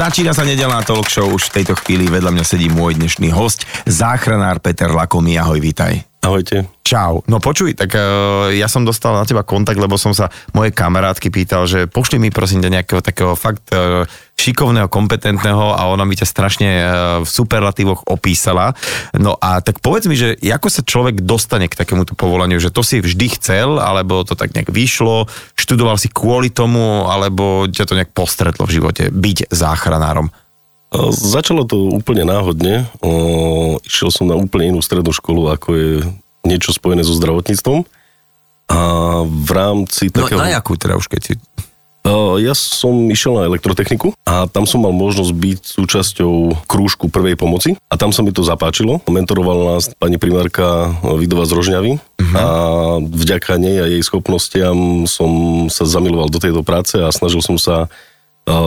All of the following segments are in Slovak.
Začína sa nedelná talk show, už v tejto chvíli vedľa mňa sedí môj dnešný host, záchranár Peter Lakomý. Ahoj, vítaj. Ahojte. Čau. No počuj, tak uh, ja som dostal na teba kontakt, lebo som sa mojej kamarátky pýtal, že pošli mi prosím ťa nejakého takého fakt uh, šikovného, kompetentného a ona mi ťa strašne uh, v superlatívoch opísala. No a tak povedz mi, že ako sa človek dostane k takémuto povolaniu, že to si vždy chcel, alebo to tak nejak vyšlo, študoval si kvôli tomu, alebo ťa to nejak postretlo v živote, byť záchranárom? Začalo to úplne náhodne. O, išiel som na úplne inú strednú školu, ako je niečo spojené so zdravotníctvom. A v rámci no, takého... na jakú teda už keď si... Ja som išiel na elektrotechniku a tam som mal možnosť byť súčasťou krúžku prvej pomoci a tam sa mi to zapáčilo. Mentorovala nás pani primárka Vidova z Rožňavy uh-huh. a vďaka nej a jej schopnostiam som sa zamiloval do tejto práce a snažil som sa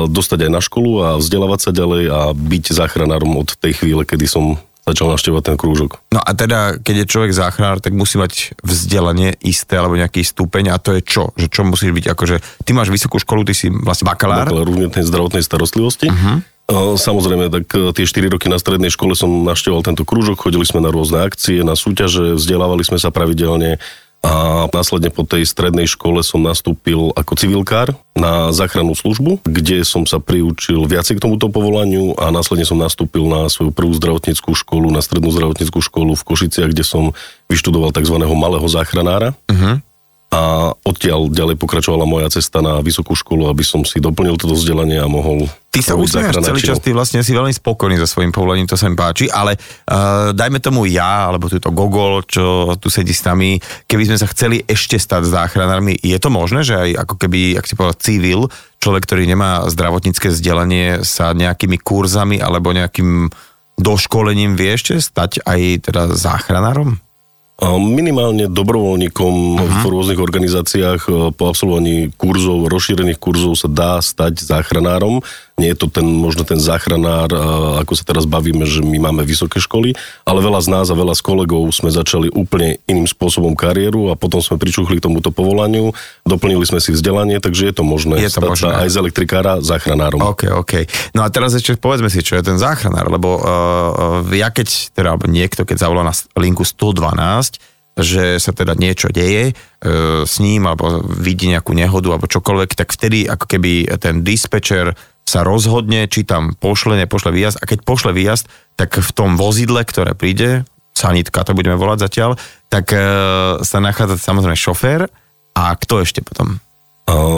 dostať aj na školu a vzdelávať sa ďalej a byť záchranárom od tej chvíle, kedy som začal naštevovať ten krúžok. No a teda, keď je človek záchranár, tak musí mať vzdelanie isté alebo nejaký stupeň a to je čo? Že čo musíš byť? Akože ty máš vysokú školu, ty si vlastne bakalár? Bakalár v zdravotnej starostlivosti. Uh-huh. Samozrejme, tak e, tie 4 roky na strednej škole som našteval tento krúžok, chodili sme na rôzne akcie, na súťaže, vzdelávali sme sa pravidelne a následne po tej strednej škole som nastúpil ako civilkár na záchrannú službu, kde som sa priučil viacej k tomuto povolaniu a následne som nastúpil na svoju prvú zdravotníckú školu, na strednú zdravotníckú školu v Košiciach, kde som vyštudoval tzv. malého záchranára. Uh-huh a odtiaľ ďalej pokračovala moja cesta na vysokú školu, aby som si doplnil toto vzdelanie a mohol... Ty sa usmievaš celý čas, ty vlastne si veľmi spokojný so svojím povolaním, to sa mi páči, ale uh, dajme tomu ja, alebo túto Gogol, čo tu sedí s nami, keby sme sa chceli ešte stať záchranármi, je to možné, že aj ako keby, ak si povedal, civil, človek, ktorý nemá zdravotnícke vzdelanie, sa nejakými kurzami alebo nejakým doškolením vie ešte stať aj teda záchranárom? Minimálne dobrovoľníkom uh-huh. v rôznych organizáciách e, po absolvovaní kurzov, rozšírených kurzov sa dá stať záchranárom. Nie je to ten, možno ten záchranár, ako sa teraz bavíme, že my máme vysoké školy, ale veľa z nás a veľa z kolegov sme začali úplne iným spôsobom kariéru a potom sme pričuchli k tomuto povolaniu, doplnili sme si vzdelanie, takže je to možné je to stať možné. sa aj z elektrikára záchranárom. OK, OK. No a teraz ešte povedzme si, čo je ten záchranár, lebo uh, ja keď, teda niekto, keď zavolá na linku 112, že sa teda niečo deje e, s ním alebo vidí nejakú nehodu alebo čokoľvek, tak vtedy ako keby ten dispečer sa rozhodne, či tam pošle, nepošle výjazd a keď pošle výjazd, tak v tom vozidle, ktoré príde, sanitka to budeme volať zatiaľ, tak e, sa nachádza samozrejme šofér a kto ešte potom?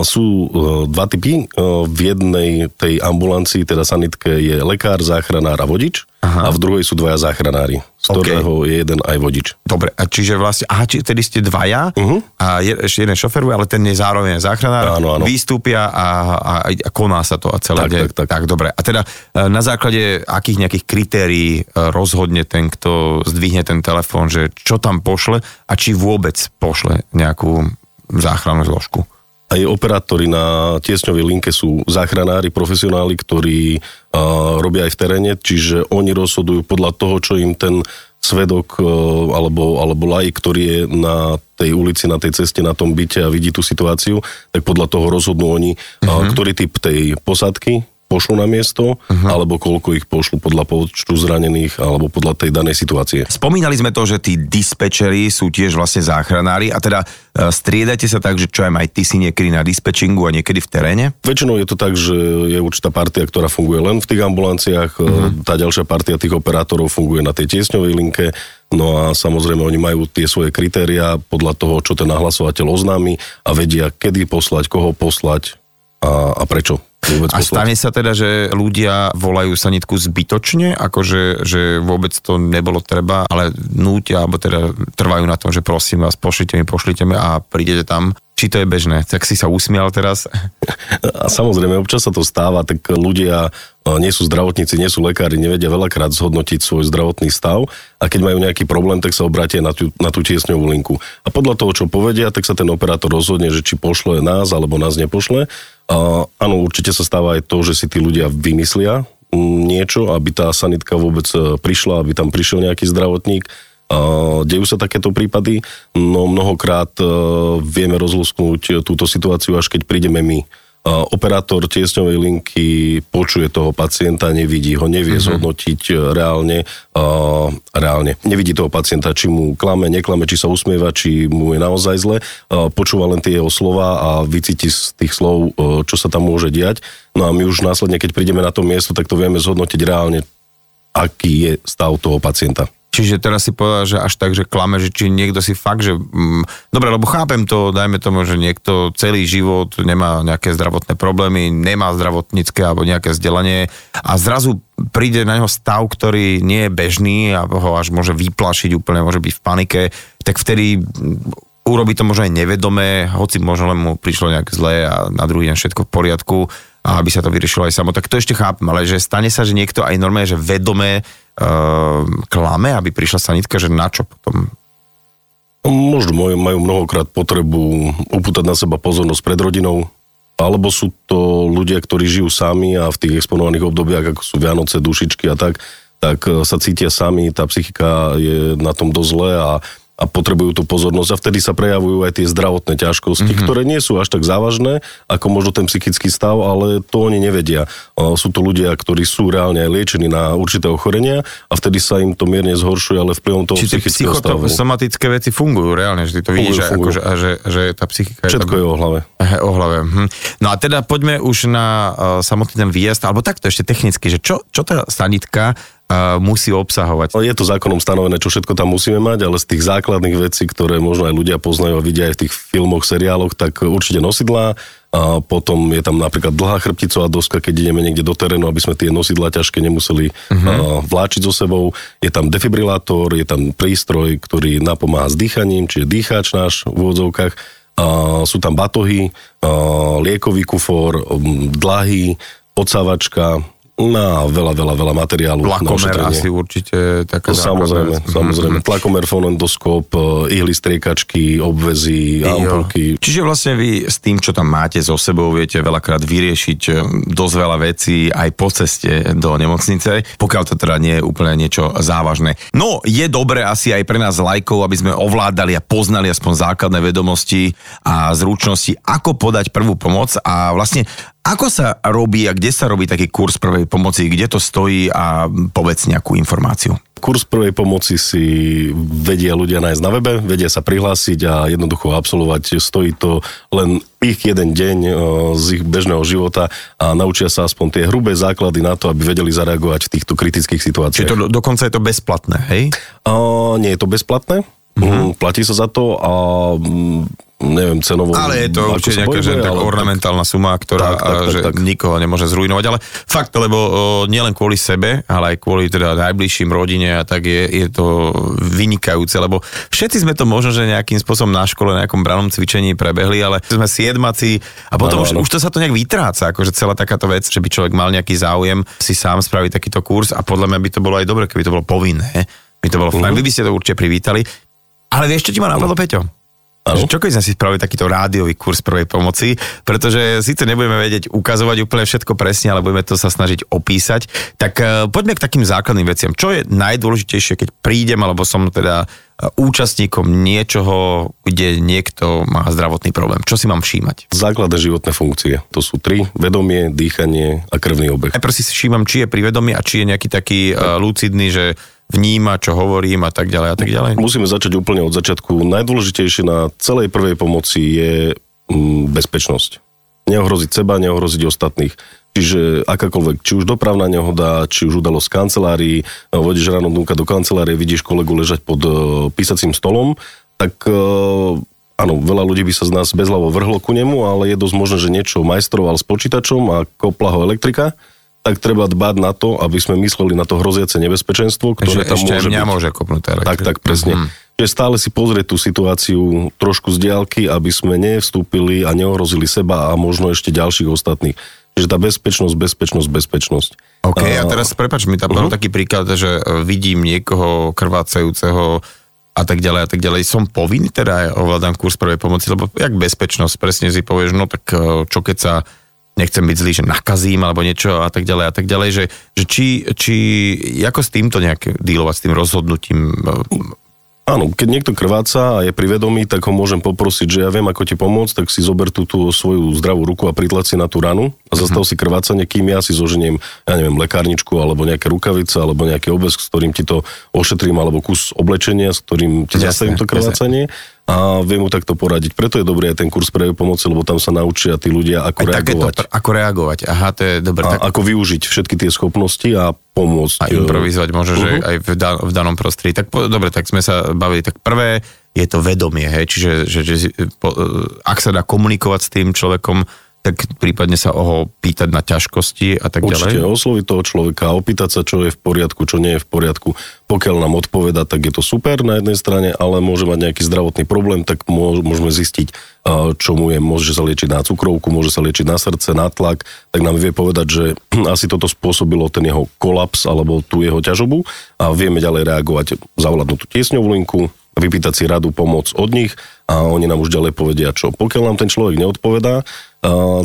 Sú e, dva typy. E, v jednej tej ambulancii, teda sanitke, je lekár, záchranár a vodič. Aha. A v druhej sú dvaja záchranári, z ktorého okay. je jeden aj vodič. Dobre, a čiže vlastne, aha, či, tedy ste dvaja uh-huh. a je, ešte jeden šoferuje, ale ten je zároveň záchranár, áno, áno. vystúpia a, a, a koná sa to a celé. Tak, tak, tak. tak, dobre. A teda e, na základe akých nejakých kritérií rozhodne ten, kto zdvihne ten telefón, že čo tam pošle a či vôbec pošle nejakú záchrannú zložku? Aj operátori na tiesňovej linke sú záchranári, profesionáli, ktorí uh, robia aj v teréne, čiže oni rozhodujú podľa toho, čo im ten svedok uh, alebo, alebo laj, ktorý je na tej ulici, na tej ceste, na tom byte a vidí tú situáciu, tak podľa toho rozhodnú oni, uh-huh. uh, ktorý typ tej posádky pošlu na miesto, uh-huh. alebo koľko ich pošlu podľa počtu zranených, alebo podľa tej danej situácie. Spomínali sme to, že tí dispečeri sú tiež vlastne záchranári a teda e, striedate sa tak, že čo aj ty si niekedy na dispečingu a niekedy v teréne? Väčšinou je to tak, že je určitá partia, ktorá funguje len v tých ambulanciách, uh-huh. tá ďalšia partia tých operátorov funguje na tej tiesňovej linke, No a samozrejme oni majú tie svoje kritéria podľa toho, čo ten nahlasovateľ oznámi a vedia, kedy poslať, koho poslať a, a prečo vôbec A stane sa teda, že ľudia volajú sanitku zbytočne, akože že vôbec to nebolo treba, ale nútia, alebo teda trvajú na tom, že prosím vás, pošlite mi, pošlite mi a prídete tam. Či to je bežné? Tak si sa usmial teraz? A samozrejme, občas sa to stáva, tak ľudia nie sú zdravotníci, nie sú lekári, nevedia veľakrát zhodnotiť svoj zdravotný stav a keď majú nejaký problém, tak sa obrátia na tú, na tú tiesňovú linku. A podľa toho, čo povedia, tak sa ten operátor rozhodne, že či pošle nás alebo nás nepošle. A, áno, určite sa stáva aj to, že si tí ľudia vymyslia mm, niečo, aby tá sanitka vôbec e, prišla, aby tam prišiel nejaký zdravotník. Dejú sa takéto prípady, no mnohokrát uh, vieme rozlusknúť túto situáciu, až keď prídeme my operátor tiesňovej linky počuje toho pacienta, nevidí ho, nevie uh-huh. zhodnotiť e, reálne, uh, reálne. Nevidí toho pacienta, či mu klame, neklame, či sa usmieva, či mu je naozaj zle. Uh, počúva len tie jeho slova a vycíti z tých slov, uh, čo sa tam môže diať. No a my už následne, keď prídeme na to miesto, tak to vieme zhodnotiť reálne, aký je stav toho pacienta. Čiže teraz si povedal, že až tak, že klame, že či niekto si fakt, že... Mm, dobre, lebo chápem to, dajme tomu, že niekto celý život nemá nejaké zdravotné problémy, nemá zdravotnícke alebo nejaké vzdelanie a zrazu príde na neho stav, ktorý nie je bežný a ho až môže vyplašiť úplne, môže byť v panike, tak vtedy mm, urobí to možno aj nevedomé, hoci možno len mu prišlo nejak zlé a na druhý deň všetko v poriadku a aby sa to vyriešilo aj samo. Tak to ešte chápem, ale že stane sa, že niekto aj normálne, že vedomé Ehm, klame, aby prišla sanitka, že na čo potom? Možno majú mnohokrát potrebu upútať na seba pozornosť pred rodinou, alebo sú to ľudia, ktorí žijú sami a v tých exponovaných obdobiach, ako sú Vianoce, dušičky a tak, tak e, sa cítia sami, tá psychika je na tom dosť zle a a potrebujú tú pozornosť a vtedy sa prejavujú aj tie zdravotné ťažkosti, mm-hmm. ktoré nie sú až tak závažné ako možno ten psychický stav, ale to oni nevedia. Sú to ľudia, ktorí sú reálne aj liečení na určité ochorenia a vtedy sa im to mierne zhoršuje, ale vplyvom toho Či psychického stavu. somatické veci fungujú reálne, že to vidíš, fungujú. Ako, že, že, že tá psychika Všetko je, tam... je o hlave. He, o hlave. Hm. No a teda poďme už na uh, samotný ten výjazd, alebo takto ešte technicky, že čo, čo tá sanitka musí obsahovať. Je to zákonom stanovené, čo všetko tam musíme mať, ale z tých základných vecí, ktoré možno aj ľudia poznajú a vidia aj v tých filmoch, seriáloch, tak určite nosidlá, a potom je tam napríklad dlhá chrbticová doska, keď ideme niekde do terénu, aby sme tie nosidlá ťažké nemuseli uh-huh. vláčiť so sebou. Je tam defibrilátor, je tam prístroj, ktorý napomáha s dýchaním, čiže dýchač náš v úvodzovkách. A sú tam batohy, liekový kufor, dlahy, odsávačka, No, veľa, veľa, veľa materiálu. Tlakomer asi určite taká Samozrejme, základná. samozrejme. Mm-hmm. Tlakomer, fonendoskop, e, ihly striekačky, obvezy, ampulky. Čiže vlastne vy s tým, čo tam máte so sebou, viete veľakrát vyriešiť e, dosť veľa vecí aj po ceste do nemocnice, pokiaľ to teda nie je úplne niečo závažné. No, je dobre asi aj pre nás lajkov, aby sme ovládali a poznali aspoň základné vedomosti a zručnosti, ako podať prvú pomoc a vlastne ako sa robí a kde sa robí taký kurz prvej pomoci, kde to stojí a povedz nejakú informáciu? Kurs prvej pomoci si vedia ľudia nájsť na webe, vedia sa prihlásiť a jednoducho absolvovať. Stojí to len ich jeden deň e, z ich bežného života a naučia sa aspoň tie hrubé základy na to, aby vedeli zareagovať v týchto kritických situáciách. Čiže to, dokonca je to bezplatné, hej? Uh, nie je to bezplatné. Mm-hmm. Platí sa za to a neviem, cenovo. Ale je to určite nejaká že, tak ornamentálna suma, ktorá tak, tak, tak, že tak. nikoho nemôže zrujnovať, ale fakt, lebo o, nielen kvôli sebe, ale aj kvôli teda najbližším rodine a tak je, je to vynikajúce, lebo všetci sme to možno, že nejakým spôsobom na škole, na nejakom branom cvičení prebehli, ale sme siedmaci a potom ano, už, ano. už to sa to nejak vytráca, akože celá takáto vec, že by človek mal nejaký záujem si sám spraviť takýto kurz a podľa mňa by to bolo aj dobre, keby to bolo povinné. By to bolo uh-huh. fajn, vy by ste to určite privítali. Ale vieš, čo ti ma napadlo, Peťo? Ano. Čo keď sme si spravili takýto rádiový kurz prvej pomoci, pretože síce nebudeme vedieť ukazovať úplne všetko presne, ale budeme to sa snažiť opísať, tak uh, poďme k takým základným veciam. Čo je najdôležitejšie, keď prídem, alebo som teda uh, účastníkom niečoho, kde niekto má zdravotný problém? Čo si mám všímať? Základné životné funkcie. To sú tri. Vedomie, dýchanie a krvný obeh. Najprv si všímam, či je pri vedomí a či je nejaký taký uh, lucidný, že vníma, čo hovorím a tak ďalej a tak ďalej? Musíme začať úplne od začiatku. Najdôležitejšie na celej prvej pomoci je mm, bezpečnosť. Neohroziť seba, neohroziť ostatných. Čiže akákoľvek, či už dopravná nehoda, či už udalosť kancelárii, no, vodíš ráno dnúka do kancelárie, vidíš kolegu ležať pod uh, písacím stolom, tak uh, áno, veľa ľudí by sa z nás bezhlavo vrhlo ku nemu, ale je dosť možné, že niečo majstroval s počítačom a kopla ho elektrika tak treba dbať na to, aby sme mysleli na to hroziace nebezpečenstvo, ktoré Ešte tam môže mňa byť. môže kopnúť Tak, tak, presne. Mm. Že stále si pozrieť tú situáciu trošku z diálky, aby sme nevstúpili a neohrozili seba a možno ešte ďalších ostatných. Čiže tá bezpečnosť, bezpečnosť, bezpečnosť. OK, a, a teraz prepač mi tam uh-huh. taký príklad, že e, vidím niekoho krvácajúceho a tak ďalej a tak ďalej. Som povinný teda ovládam kurz prvej pomoci, lebo jak bezpečnosť, presne si povieš, no tak e, čo keď sa nechcem byť zlý, že nakazím alebo niečo a tak ďalej a tak ďalej, že, že či, či ako s týmto nejak dealovať, s tým rozhodnutím? Áno, keď niekto krváca a je pri vedomí, tak ho môžem poprosiť, že ja viem, ako ti pomôcť, tak si zober tú, tú svoju zdravú ruku a pritlač si na tú ranu a zastav mm-hmm. si krvácanie, kým ja si zoženiem, ja neviem, lekárničku alebo nejaké rukavice alebo nejaký obesk, s ktorým ti to ošetrím alebo kus oblečenia, s ktorým ti zastavím to krvácanie. Jasne a viem mu takto poradiť. Preto je dobrý aj ten kurz pre pomoci, lebo tam sa naučia tí ľudia, ako aj reagovať. Takéto, ako reagovať, aha, to je dobré. A tak... ako využiť všetky tie schopnosti a pomôcť. A improvizovať možno, uh-huh. že mhm. aj v, dan- v danom prostredí. Tak po, dobre, tak sme sa bavili. Tak prvé je to vedomie, hej, čiže že, že, po, ak sa dá komunikovať s tým človekom, tak prípadne sa ho pýtať na ťažkosti a tak Určite, ďalej? osloviť toho človeka, opýtať sa, čo je v poriadku, čo nie je v poriadku. Pokiaľ nám odpoveda, tak je to super na jednej strane, ale môže mať nejaký zdravotný problém, tak môžeme zistiť, čo mu je. Môže sa liečiť na cukrovku, môže sa liečiť na srdce, na tlak, tak nám vie povedať, že asi toto spôsobilo ten jeho kolaps alebo tú jeho ťažobu a vieme ďalej reagovať, zavolať tú tiesňovú linku, vypýtať si radu, pomoc od nich a oni nám už ďalej povedia čo. Pokiaľ nám ten človek neodpovedá, a,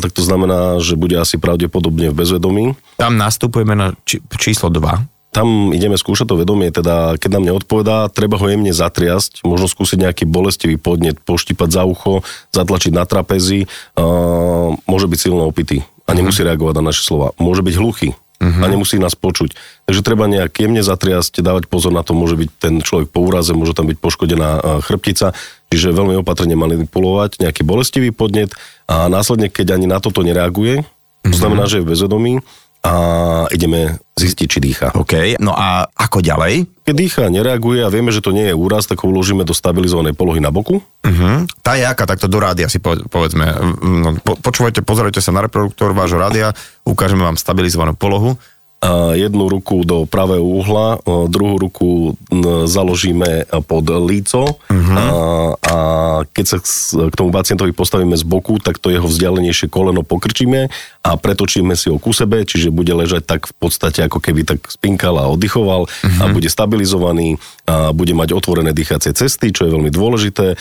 tak to znamená, že bude asi pravdepodobne v bezvedomí. Tam nastupujeme na či, číslo 2. Tam ideme skúšať to vedomie, teda keď nám neodpovedá, treba ho jemne zatriasť, možno skúsiť nejaký bolestivý podnet, poštipať za ucho, zatlačiť na trapezi, a, môže byť silno opitý a nemusí uh-huh. reagovať na naše slova. Môže byť hluchý, uh-huh. a nemusí nás počuť. Takže treba nejak jemne zatriasť, dávať pozor na to, môže byť ten človek po úraze, môže tam byť poškodená chrbtica, čiže veľmi opatrne manipulovať, nejaký bolestivý podnet a následne, keď ani na toto nereaguje, uh-huh. to mhm. znamená, že je v bezvedomí, a ideme zistiť, či dýcha. OK, no a ako ďalej? Keď dýcha, nereaguje a vieme, že to nie je úraz, tak ho uložíme do stabilizovanej polohy na boku. Uh-huh. Tá je aká, takto do rádia si povedzme. No, po, počúvajte, pozerajte sa na reproduktor vášho rádia, ukážeme vám stabilizovanú polohu jednu ruku do pravého uhla, druhú ruku založíme pod líco uh-huh. a, a keď sa k tomu pacientovi postavíme z boku, tak to jeho vzdialenejšie koleno pokrčíme a pretočíme si ho ku sebe, čiže bude ležať tak v podstate ako keby tak spinkal a oddychoval uh-huh. a bude stabilizovaný a bude mať otvorené dýchacie cesty, čo je veľmi dôležité,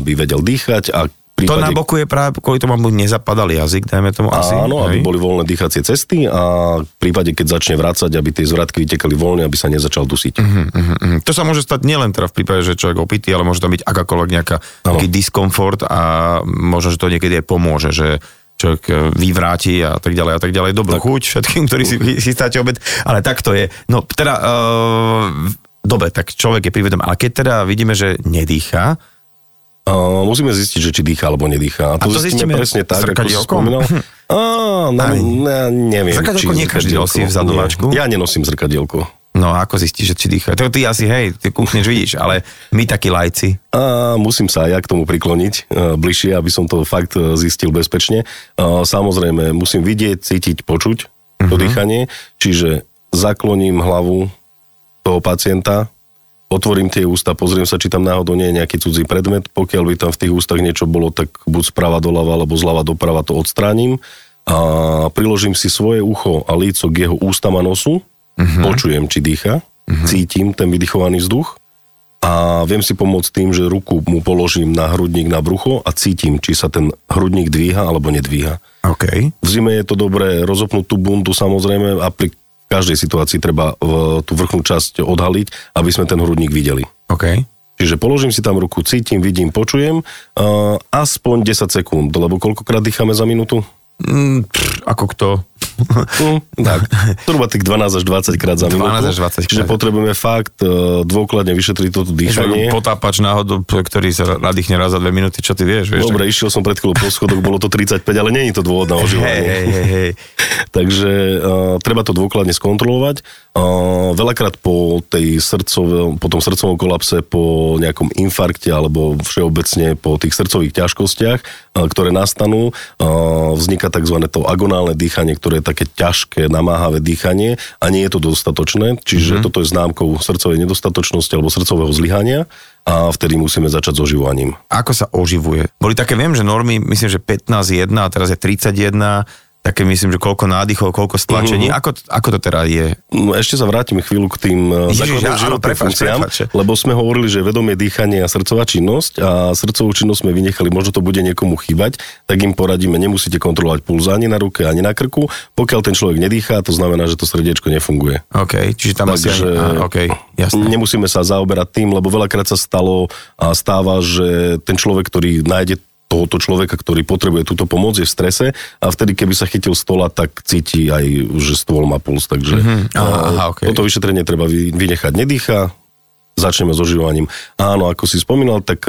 aby vedel dýchať a prípade... To na boku je práve kvôli tomu, aby nezapadal jazyk, dajme tomu asi. Áno, aby boli voľné dýchacie cesty a v prípade, keď začne vrácať, aby tie zvratky vytekali voľne, aby sa nezačal dusiť. Uh-huh, uh-huh. To sa môže stať nielen teda v prípade, že človek opitý, ale môže tam byť akákoľvek nejaká, nejaký diskomfort a možno, že to niekedy aj pomôže, že človek e, vyvráti a tak ďalej a tak ďalej. Dobrú tak. chuť všetkým, ktorí si chystáte obed, ale tak to je. No teda, uh, dobre, tak človek je privedom, ale keď teda vidíme, že nedýcha, Uh, musíme zistiť, že či dýcha alebo nedýcha. A to, a to zistíme presne tak, ako si spomínal. Á, no, ne, neviem. Zrkadielko nie každý nosí v zadováčku. Ja nenosím zrkadielko. No a ako zistíš, že či dýcha? To ty asi, hej, ty kúchneš, vidíš, ale my takí lajci. A musím sa aj ja k tomu prikloniť bližšie, aby som to fakt zistil bezpečne. Samozrejme, musím vidieť, cítiť, počuť uh-huh. to mhm. dýchanie, čiže zakloním hlavu toho pacienta, otvorím tie ústa, pozriem sa, či tam náhodou nie je nejaký cudzí predmet. Pokiaľ by tam v tých ústach niečo bolo, tak buď sprava doľava, alebo zľava doprava to odstránim a priložím si svoje ucho a líco k jeho ústam a nosu, uh-huh. počujem, či dýcha, uh-huh. cítim ten vydychovaný vzduch a viem si pomôcť tým, že ruku mu položím na hrudník, na brucho a cítim, či sa ten hrudník dvíha alebo nedvíha. Okay. V zime je to dobré rozopnúť tú bundu samozrejme a pri v každej situácii treba tú vrchnú časť odhaliť, aby sme ten hrudník videli. OK. Čiže položím si tam ruku, cítim, vidím, počujem, uh, aspoň 10 sekúnd, lebo koľkokrát dýchame za minútu? Mm, pff, ako kto? Mm, tak, zhruba tých 12 až 20 krát za minútu. 12 až 20 krát. Čiže potrebujeme fakt uh, dôkladne vyšetriť toto dýchanie. Potápač náhodou, ktorý sa nadýchne raz za 2 minúty, čo ty vieš? vieš Dobre, tak... išiel som pred chvíľou po schodoch, bolo to 35, ale není to dôvod na oživovanie. Hej, hej, hej. Takže uh, treba to dôkladne skontrolovať. Veľakrát po tej srdcove, po tom srdcovom kolapse, po nejakom infarkte alebo všeobecne po tých srdcových ťažkostiach, ktoré nastanú, vzniká tzv. to agonálne dýchanie, ktoré je také ťažké, namáhavé dýchanie a nie je to dostatočné, čiže mm-hmm. toto je známkou srdcovej nedostatočnosti alebo srdcového zlyhania a vtedy musíme začať s oživovaním. Ako sa oživuje? Boli také, viem, že normy, myslím, že 15.1 a teraz je 31, také myslím, že koľko nádychov, koľko stlačení. Uh-huh. Ako, ako to teda je? No, ešte sa vrátim chvíľu k tým e, základným životným funkciám, lebo sme hovorili, že vedomie dýchanie a srdcová činnosť a srdcovú činnosť sme vynechali, možno to bude niekomu chýbať, tak im poradíme, nemusíte kontrolovať puls ani na ruke, ani na krku. Pokiaľ ten človek nedýchá, to znamená, že to srdiečko nefunguje. OK, čiže tam Takže, asi... Aj, okay, jasné. Nemusíme sa zaoberať tým, lebo veľakrát sa stalo a stáva, že ten človek, ktorý nájde tohoto človeka, ktorý potrebuje túto pomoc, je v strese a vtedy, keby sa chytil stola, tak cíti aj, že stôl má puls. Takže mm-hmm. aha, okay. toto vyšetrenie treba vynechať. Nedýcha, začneme s ožívaním. Áno, ako si spomínal, tak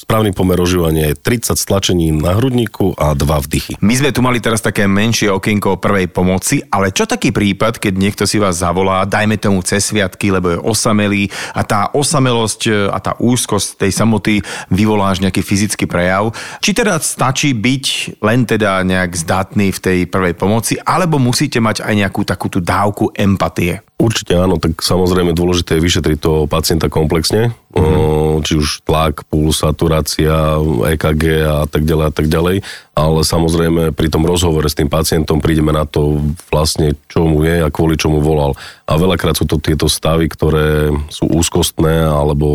Správny pomer ožívania je 30 stlačení na hrudníku a 2 vdychy. My sme tu mali teraz také menšie okienko prvej pomoci, ale čo taký prípad, keď niekto si vás zavolá, dajme tomu cez sviatky, lebo je osamelý a tá osamelosť e, a tá úzkosť tej samoty vyvolá až nejaký fyzický prejav. Či teda stačí byť len teda nejak zdatný v tej prvej pomoci, alebo musíte mať aj nejakú takú tú dávku empatie? Určite áno, tak samozrejme dôležité je vyšetriť toho pacienta komplexne, mm-hmm. či už tlak, puls, saturácia, EKG a tak ďalej a tak ďalej, ale samozrejme pri tom rozhovore s tým pacientom prídeme na to vlastne, čo mu je a kvôli čomu volal. A veľakrát sú to tieto stavy, ktoré sú úzkostné, alebo,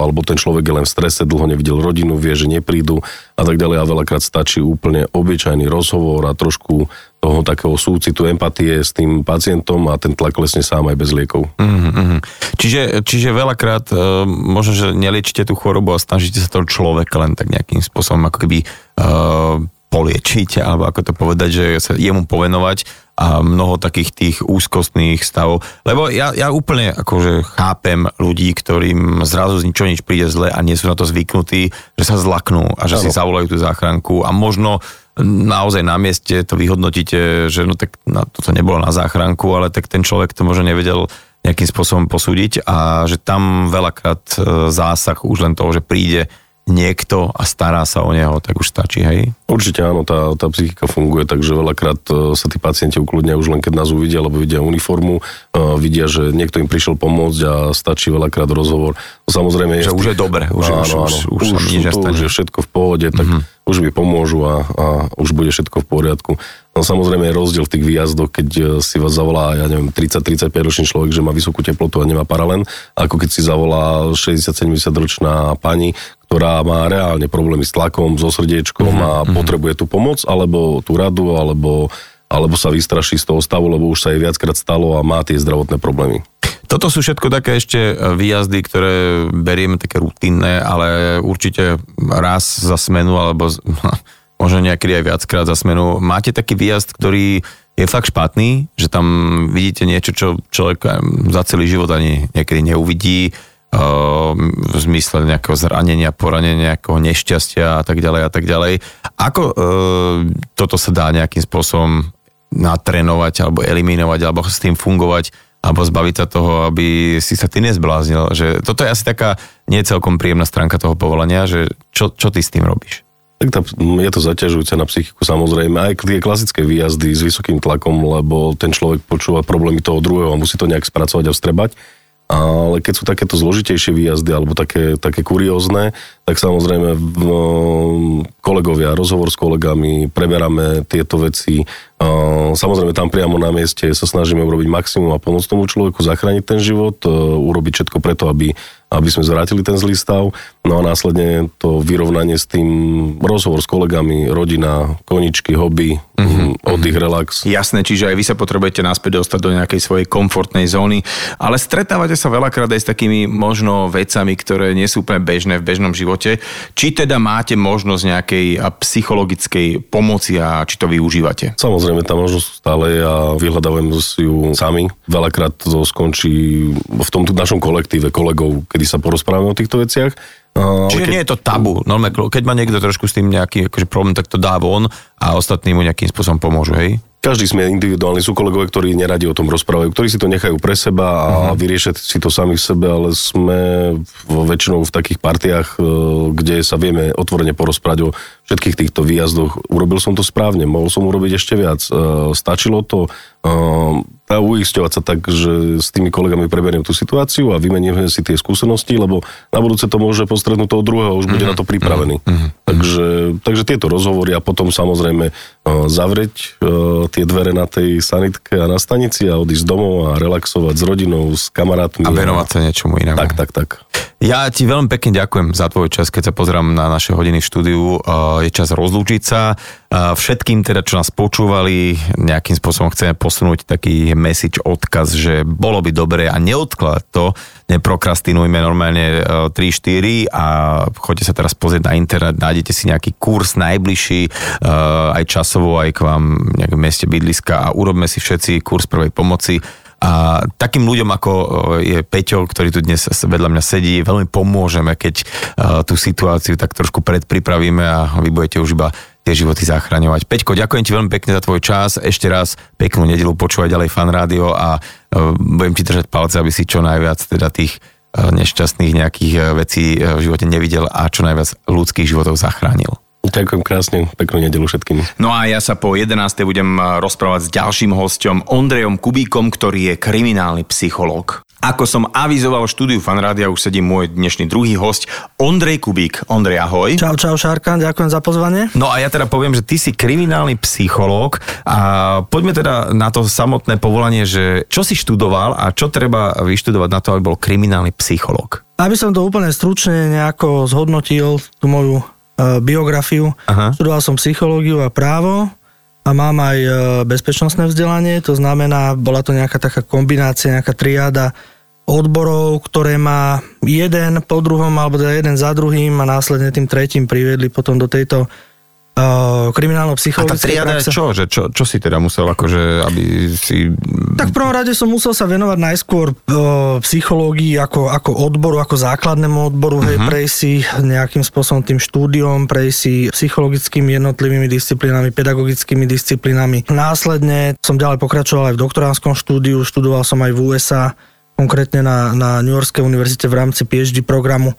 alebo ten človek je len v strese, dlho nevidel rodinu, vie, že neprídu a tak ďalej a veľakrát stačí úplne obyčajný rozhovor a trošku toho takého súcitu, empatie s tým pacientom a ten tlak lesne sám aj bez liekov. Mm-hmm. Čiže, čiže veľakrát uh, možno, že neliečite tú chorobu a snažíte sa toho človeka len tak nejakým spôsobom ako keby uh, poliečiť, alebo ako to povedať, že sa jemu povenovať a mnoho takých tých úzkostných stavov. Lebo ja, ja úplne akože chápem ľudí, ktorým zrazu z ničoho nič príde zle a nie sú na to zvyknutí, že sa zlaknú a že ano. si zavolajú tú záchranku a možno naozaj na mieste to vyhodnotíte, že no tak na, toto nebolo na záchranku, ale tak ten človek to možno nevedel nejakým spôsobom posúdiť a že tam veľakrát e, zásah už len toho, že príde niekto a stará sa o neho, tak už stačí, hej? Určite áno, tá, tá psychika funguje, takže veľakrát e, sa tí pacienti ukludnia už len keď nás uvidia, alebo vidia uniformu, uh, vidia, že niekto im prišiel pomôcť a stačí veľakrát rozhovor. Samozrejme... Že je už je dobre, už, áno, už, áno, už, už, už, už, už je všetko v pohode, tak mm-hmm už mi pomôžu a, a už bude všetko v poriadku. No samozrejme je rozdiel v tých výjazdoch, keď e, si vás zavolá, ja neviem, 30-35 ročný človek, že má vysokú teplotu a nemá paralen, ako keď si zavolá 60-70 ročná pani, ktorá má reálne problémy s tlakom, so srdiečkom uh-huh, a uh-huh. potrebuje tú pomoc, alebo tú radu, alebo, alebo sa vystraší z toho stavu, lebo už sa jej viackrát stalo a má tie zdravotné problémy. Toto sú všetko také ešte e, výjazdy, ktoré berieme také rutinné, ale určite raz za smenu, alebo možno niekedy aj viackrát za smenu. Máte taký výjazd, ktorý je fakt špatný, že tam vidíte niečo, čo človek za celý život ani niekedy neuvidí, e, v zmysle nejakého zranenia, poranenia, nejakého nešťastia a tak ďalej a tak ďalej. Ako e, toto sa dá nejakým spôsobom natrénovať alebo eliminovať alebo s tým fungovať alebo zbaviť sa toho, aby si sa ty nezbláznil. Že toto je asi taká nie celkom príjemná stránka toho povolania, že čo, čo ty s tým robíš? Tak tá, je to zaťažujúce na psychiku samozrejme. Aj tie klasické výjazdy s vysokým tlakom, lebo ten človek počúva problémy toho druhého a musí to nejak spracovať a vstrebať. Ale keď sú takéto zložitejšie výjazdy alebo také, také kuriózne, tak samozrejme no, kolegovia, rozhovor s kolegami, preberáme tieto veci. Samozrejme tam priamo na mieste sa snažíme urobiť maximum a pomôcť tomu človeku, zachrániť ten život, e, urobiť všetko preto, aby aby sme zvrátili ten zlý stav. No a následne to vyrovnanie s tým, rozhovor s kolegami, rodina, koničky, hobby, mm-hmm. oddych, relax. Jasné, čiže aj vy sa potrebujete naspäť dostať do nejakej svojej komfortnej zóny, ale stretávate sa veľakrát aj s takými možno vecami, ktoré nie sú úplne bežné v bežnom živote. Či teda máte možnosť nejakej psychologickej pomoci a či to využívate? Samozrejme, tá možnosť stále a vyhľadávam si ju sami. Veľakrát to skončí v tom našom kolektíve kolegov, kedy sa porozprávame o týchto veciach. Čiže keď... nie je to tabu. Normálne, keď má niekto trošku s tým nejaký akože problém, tak to dá von a ostatní mu nejakým spôsobom pomôžu, hej? Každý sme individuálni, sú kolegovia, ktorí neradi o tom rozprávajú, ktorí si to nechajú pre seba a uh-huh. vyriešia si to sami v sebe, ale sme väčšinou v takých partiách, e, kde sa vieme otvorene porozprávať o všetkých týchto výjazdoch. Urobil som to správne, mohol som urobiť ešte viac. E, stačilo to, e, a uisťovať sa tak, že s tými kolegami preberiem tú situáciu a vymeníme si tie skúsenosti, lebo na budúce to môže postrednúť toho druhého, už bude mm-hmm. na to pripravený. Mm-hmm. Takže, takže tieto rozhovory a potom samozrejme uh, zavrieť uh, tie dvere na tej sanitke a na stanici a odísť domov a relaxovať s rodinou, s kamarátmi. A venovať sa niečomu inému. Tak, tak, tak. Ja ti veľmi pekne ďakujem za tvoj čas, keď sa pozrám na naše hodiny v štúdiu. Je čas rozlúčiť sa. Všetkým teda, čo nás počúvali, nejakým spôsobom chceme posunúť taký message, odkaz, že bolo by dobré a neodkladať to, neprokrastinujme normálne 3-4 a choďte sa teraz pozrieť na internet, nájdete si nejaký kurz najbližší, aj časovo, aj k vám v nejakom meste bydliska a urobme si všetci kurz prvej pomoci. A takým ľuďom, ako e, je Peťo, ktorý tu dnes vedľa mňa sedí, veľmi pomôžeme, keď e, tú situáciu tak trošku predpripravíme a vy budete už iba tie životy zachraňovať. Peťko, ďakujem ti veľmi pekne za tvoj čas. Ešte raz peknú nedelu počúvaj ďalej fan rádio a e, budem ti držať palce, aby si čo najviac teda tých nešťastných nejakých vecí v živote nevidel a čo najviac ľudských životov zachránil. Ďakujem krásne, peknú nedelu všetkým. No a ja sa po 11. budem rozprávať s ďalším hostom Ondrejom Kubíkom, ktorý je kriminálny psychológ. Ako som avizoval v štúdiu Fanrádia, už sedí môj dnešný druhý host, Ondrej Kubík. Ondrej, ahoj. Čau, čau, Šárka, ďakujem za pozvanie. No a ja teda poviem, že ty si kriminálny psychológ a poďme teda na to samotné povolanie, že čo si študoval a čo treba vyštudovať na to, aby bol kriminálny psychológ? Aby som to úplne stručne nejako zhodnotil, tú moju E, biografiu. Aha. Študoval som psychológiu a právo a mám aj e, bezpečnostné vzdelanie, to znamená, bola to nejaká taká kombinácia, nejaká triáda odborov, ktoré má jeden po druhom, alebo teda jeden za druhým a následne tým tretím priviedli potom do tejto uh, kriminálno-psychologické A tá čo? Že čo? Čo si teda musel akože, aby si... Tak v prvom rade som musel sa venovať najskôr uh, psychológii ako, ako odboru, ako základnému odboru, uh-huh. hej, mhm. prejsť si nejakým spôsobom tým štúdiom, prejsť si psychologickými jednotlivými disciplínami, pedagogickými disciplínami. Následne som ďalej pokračoval aj v doktoránskom štúdiu, študoval som aj v USA, konkrétne na, na New Yorkskej univerzite v rámci PhD programu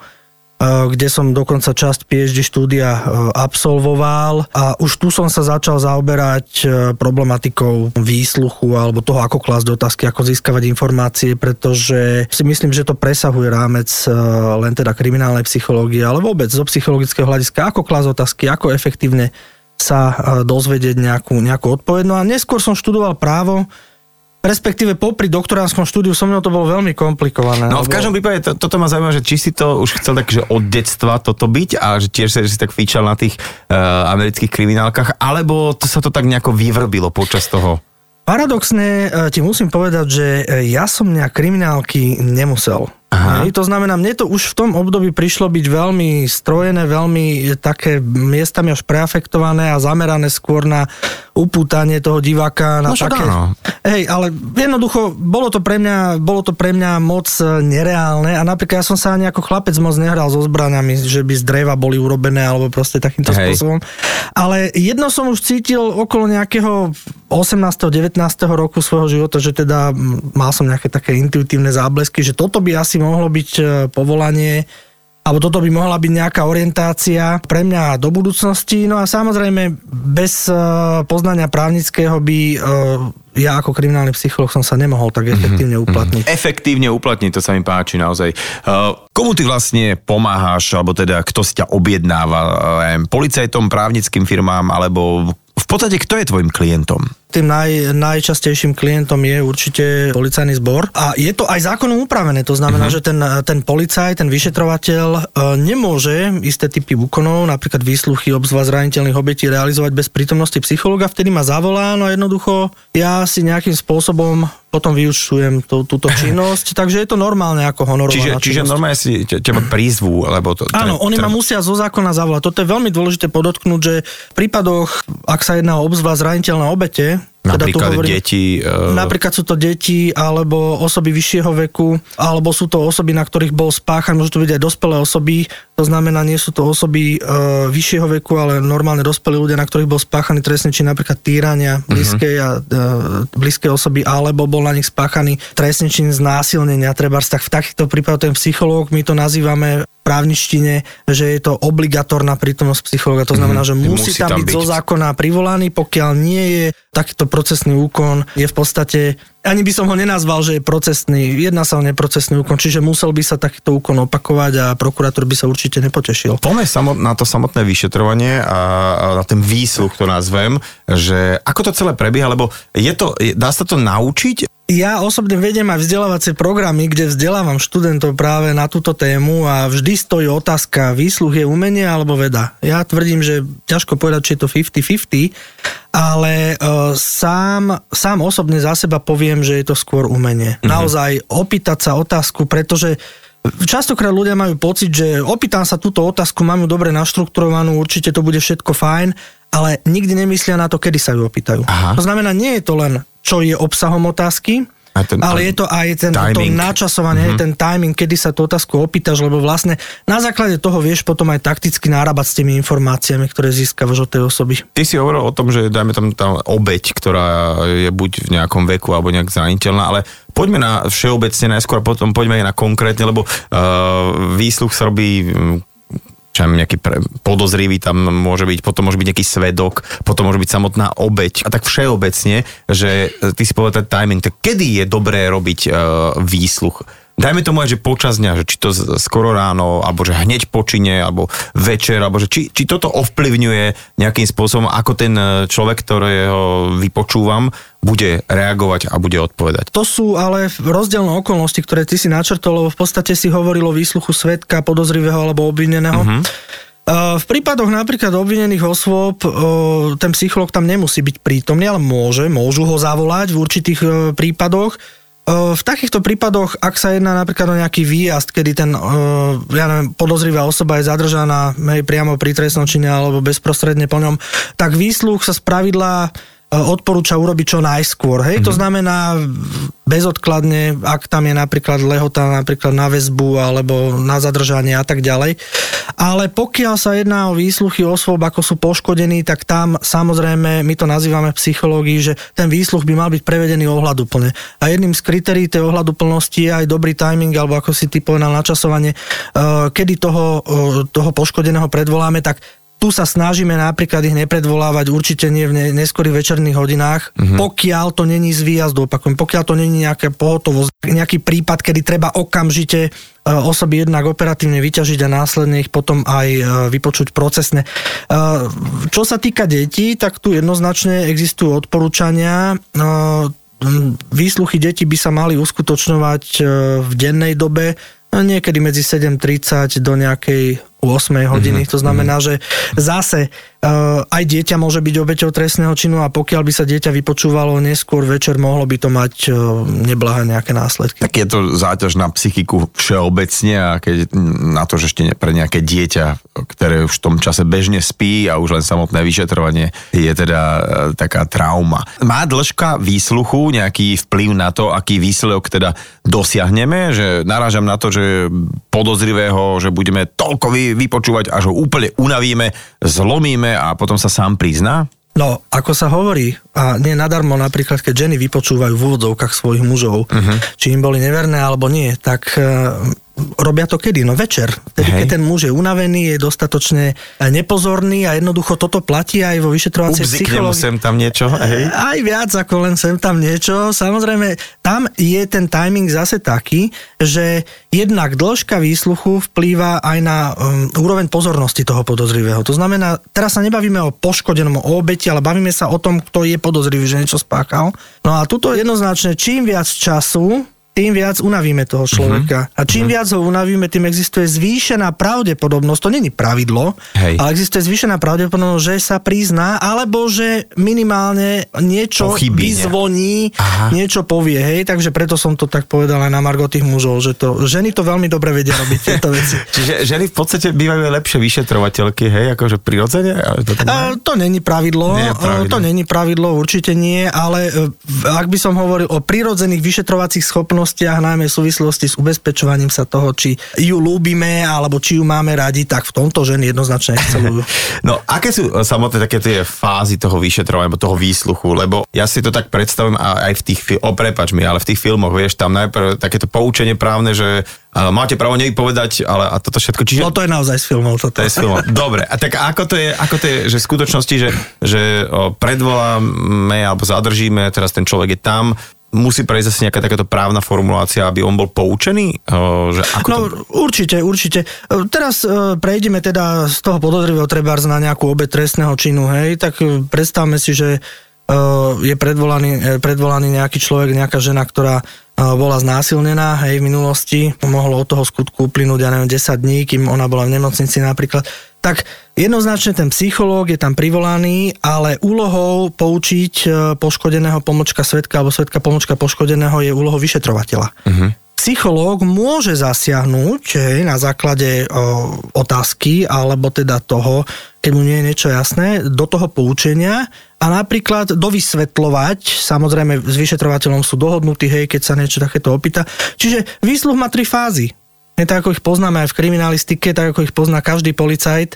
kde som dokonca časť PhD štúdia absolvoval a už tu som sa začal zaoberať problematikou výsluchu alebo toho, ako klásť otázky, ako získavať informácie, pretože si myslím, že to presahuje rámec len teda kriminálnej psychológie, ale vôbec zo psychologického hľadiska, ako klásť otázky, ako efektívne sa dozvedieť nejakú, nejakú odpoveď. No a neskôr som študoval právo, respektíve popri doktoránskom štúdiu so mnou to bolo veľmi komplikované. No v každom prípade to, toto ma zaujíma, že či si to už chcel tak, že od detstva toto byť a že tiež sa, že si tak fíčal na tých uh, amerických kriminálkach, alebo to sa to tak nejako vyvrbilo počas toho? Paradoxne eh, ti musím povedať, že eh, ja som nejak kriminálky nemusel. Aha. to znamená, mne to už v tom období prišlo byť veľmi strojené, veľmi také miestami až preafektované a zamerané skôr na upútanie toho diváka na no, také... Áno. Hej, ale jednoducho, bolo to, pre mňa, bolo to pre mňa moc e, nereálne a napríklad ja som sa ani ako chlapec moc nehral so zbraniami, že by z dreva boli urobené alebo proste takýmto Hej. spôsobom. Ale jedno som už cítil okolo nejakého 18. 19. roku svojho života, že teda mal som nejaké také intuitívne záblesky, že toto by asi mohlo byť e, povolanie, alebo toto by mohla byť nejaká orientácia pre mňa do budúcnosti. No a samozrejme, bez e, poznania právnického by e, ja ako kriminálny psycholog som sa nemohol tak mhm, efektívne mm-hmm. uplatniť. Efektívne uplatniť, to sa mi páči naozaj. Komu ty vlastne pomáhaš, alebo teda kto si ťa objednáva? Policajtom, právnickým firmám, alebo v podstate kto je tvojim klientom? Tým naj, najčastejším klientom je určite policajný zbor a je to aj zákonom upravené. To znamená, uh-huh. že ten, ten policaj, ten vyšetrovateľ e, nemôže isté typy úkonov, napríklad výsluchy obzvlášť zraniteľných obetí realizovať bez prítomnosti psychologa, vtedy ma zavolá, no jednoducho ja si nejakým spôsobom potom vyučujem tú, túto činnosť, takže je to normálne ako honorovaná Čiže, čiže normálne si teba prízvú, lebo to... Áno, oni ma musia zo zákona zavolať. Toto je veľmi dôležité podotknúť, že v prípadoch, ak sa jedná o obzvlášť zraniteľné obete, teda napríklad hovorím, deti. Uh... Napríklad sú to deti, alebo osoby vyššieho veku, alebo sú to osoby, na ktorých bol spáchan, môžu to byť aj dospelé osoby, to znamená, nie sú to osoby uh, vyššieho veku, ale normálne dospelí ľudia, na ktorých bol spáchaný trestný čin, napríklad týrania mhm. blízkej, uh-huh. a, uh, blízkej osoby, alebo bol na nich spáchaný trestný čin znásilnenia, treba tak v takýchto prípadoch ten psychológ, my to nazývame právništine, že je to obligatorná prítomnosť psychologa. To znamená, že musí, Musí tam byť byť. zo zákona privolaný, pokiaľ nie je takýto procesný úkon, je v podstate, ani by som ho nenazval, že je procesný, jedná sa o neprocesný úkon, čiže musel by sa takýto úkon opakovať a prokurátor by sa určite nepotešil. Poďme na to samotné vyšetrovanie a, na ten výsluch to nazvem, že ako to celé prebieha, lebo je to, dá sa to naučiť? Ja osobne vediem aj vzdelávacie programy, kde vzdelávam študentov práve na túto tému a vždy stojí otázka, výsluh je umenie alebo veda. Ja tvrdím, že ťažko povedať, či je to 50-50, ale uh, sám, sám osobne za seba poviem, že je to skôr umenie. Mm-hmm. Naozaj opýtať sa otázku, pretože Častokrát ľudia majú pocit, že opýtam sa túto otázku, mám ju dobre naštrukturovanú, určite to bude všetko fajn, ale nikdy nemyslia na to, kedy sa ju opýtajú. Aha. To znamená, nie je to len, čo je obsahom otázky, A ten- ale je to aj ten, to timing. načasovanie, mm-hmm. ten timing, kedy sa tú otázku opýtaš, lebo vlastne na základe toho vieš potom aj takticky nárábať s tými informáciami, ktoré získavaš od tej osoby. Ty si hovoril o tom, že dajme tam tá obeď, ktorá je buď v nejakom veku alebo nejak zraniteľná, ale poďme na všeobecne najskôr potom poďme aj na konkrétne, lebo uh, výsluch sa robí mm, čo nejaký pre, podozrivý tam môže byť, potom môže byť nejaký svedok, potom môže byť samotná obeď. A tak všeobecne, že e, ty si povedal timing, kedy je dobré robiť uh, výsluch? Dajme tomu aj, že počas dňa, že či to skoro ráno, alebo že hneď počine, alebo večer, alebo že či, či toto ovplyvňuje nejakým spôsobom, ako ten e, človek, ktorého vypočúvam, bude reagovať a bude odpovedať. To sú ale rozdielne okolnosti, ktoré ty si načrtol, lebo v podstate si hovoril o výsluchu svetka, podozrivého alebo obvineného. Uh-huh. V prípadoch napríklad obvinených osôb e, ten psycholog tam nemusí byť prítomný, ale môže, môžu ho zavolať v určitých prípadoch. V takýchto prípadoch, ak sa jedná napríklad o nejaký výjazd, kedy ten ja neviem, podozrivá osoba je zadržaná hej, priamo pri trestnom čine alebo bezprostredne po ňom, tak výsluch sa spravidla odporúča urobiť čo najskôr. Hej? Mm-hmm. To znamená bezodkladne, ak tam je napríklad lehota napríklad na väzbu alebo na zadržanie a tak ďalej. Ale pokiaľ sa jedná o výsluchy osôb, ako sú poškodení, tak tam samozrejme, my to nazývame v psychológii, že ten výsluch by mal byť prevedený ohľaduplne. A jedným z kritérií tej ohľaduplnosti je aj dobrý timing, alebo ako si ty povedal, načasovanie, eh, kedy toho, eh, toho poškodeného predvoláme, tak tu sa snažíme napríklad ich nepredvolávať určite nie v ne- neskorých večerných hodinách, mm-hmm. pokiaľ to není z výjazdu, opakujem, pokiaľ to není nejaká pohotovosť, nejaký prípad, kedy treba okamžite e, osoby jednak operatívne vyťažiť a následne ich potom aj e, vypočuť procesne. E, Čo sa týka detí, tak tu jednoznačne existujú odporúčania. Výsluchy detí by sa mali uskutočňovať v dennej dobe, niekedy medzi 7.30 do nejakej 8 hodiny. Mm-hmm. To znamená, že zase aj dieťa môže byť obeťou trestného činu a pokiaľ by sa dieťa vypočúvalo neskôr večer, mohlo by to mať uh, neblahé nejaké následky. Tak je to záťaž na psychiku všeobecne a keď na to, že ešte pre nejaké dieťa, ktoré už v tom čase bežne spí a už len samotné vyšetrovanie je teda e, taká trauma. Má dĺžka výsluchu nejaký vplyv na to, aký výsledok teda dosiahneme, že narážam na to, že podozrivého, že budeme toľko vy, vypočúvať, až ho úplne unavíme, zlomíme a potom sa sám prizná? No, ako sa hovorí, a nie nadarmo napríklad, keď ženy vypočúvajú v úvodzovkách svojich mužov, uh-huh. či im boli neverné alebo nie, tak e, robia to kedy? No večer. Tedy, Hej. keď ten muž je unavený, je dostatočne e, nepozorný a jednoducho toto platí aj vo vyšetrovacej psychológii. sem tam niečo? Hej. Aj viac ako len sem tam niečo. Samozrejme, tam je ten timing zase taký, že jednak dĺžka výsluchu vplýva aj na um, úroveň pozornosti toho podozrivého. To znamená, teraz sa nebavíme o poškodenom, o obeti, ale bavíme sa o tom, kto je podozrivý, že niečo spáchal. No a tuto jednoznačne, čím viac času tým viac unavíme toho človeka. Uh-huh. A čím uh-huh. viac ho unavíme, tým existuje zvýšená pravdepodobnosť, to není pravidlo, Hej. ale existuje zvýšená pravdepodobnosť, že sa prizná, alebo že minimálne niečo Pochybí, vyzvoní, Aha. niečo povie, hej, takže preto som to tak povedal aj na Margo tých mužov, že to, ženy to veľmi dobre vedia robiť tieto veci. Čiže ženy v podstate bývajú lepšie vyšetrovateľky, hej, akože prirodzene? To tam A, to není pravidlo, Nie e, pravidlo. to není pravidlo, určite nie, ale e, ak by som hovoril o prirodzených vyšetrovacích schopnostiach, okolnostiach, najmä v súvislosti s ubezpečovaním sa toho, či ju ľúbime, alebo či ju máme radi, tak v tomto ženy jednoznačne excelujú. No, aké sú samotné také tie fázy toho vyšetrovania, alebo toho výsluchu? Lebo ja si to tak predstavím aj v tých, o prepač mi, ale v tých filmoch, vieš, tam najprv takéto poučenie právne, že uh, máte právo nevypovedať, ale a toto všetko. Čiže... No to je naozaj z filmov. Toto. To je z filmov. Dobre, a tak ako to je, ako to je že v skutočnosti, že, že o, predvoláme alebo zadržíme, teraz ten človek je tam, musí prejsť asi nejaká takáto právna formulácia, aby on bol poučený? že ako no to... určite, určite. Teraz prejdeme teda z toho podozrivého trebárs na nejakú obe trestného činu, hej, tak predstavme si, že je predvolaný, predvolaný nejaký človek, nejaká žena, ktorá bola znásilnená hej, v minulosti, mohlo od toho skutku uplynúť, ja neviem, 10 dní, kým ona bola v nemocnici napríklad, tak jednoznačne ten psychológ je tam privolaný, ale úlohou poučiť e, poškodeného pomočka svetka alebo svetka pomočka poškodeného je úlohou vyšetrovateľa. Uh-huh. Psychológ môže zasiahnuť hej, na základe o, otázky alebo teda toho, keď mu nie je niečo jasné, do toho poučenia a napríklad dovysvetľovať, samozrejme s vyšetrovateľom sú dohodnutí, hej, keď sa niečo takéto opýta. Čiže výsluh má tri fázy. Nie tak, ako ich poznáme aj v kriminalistike, tak ako ich pozná každý policajt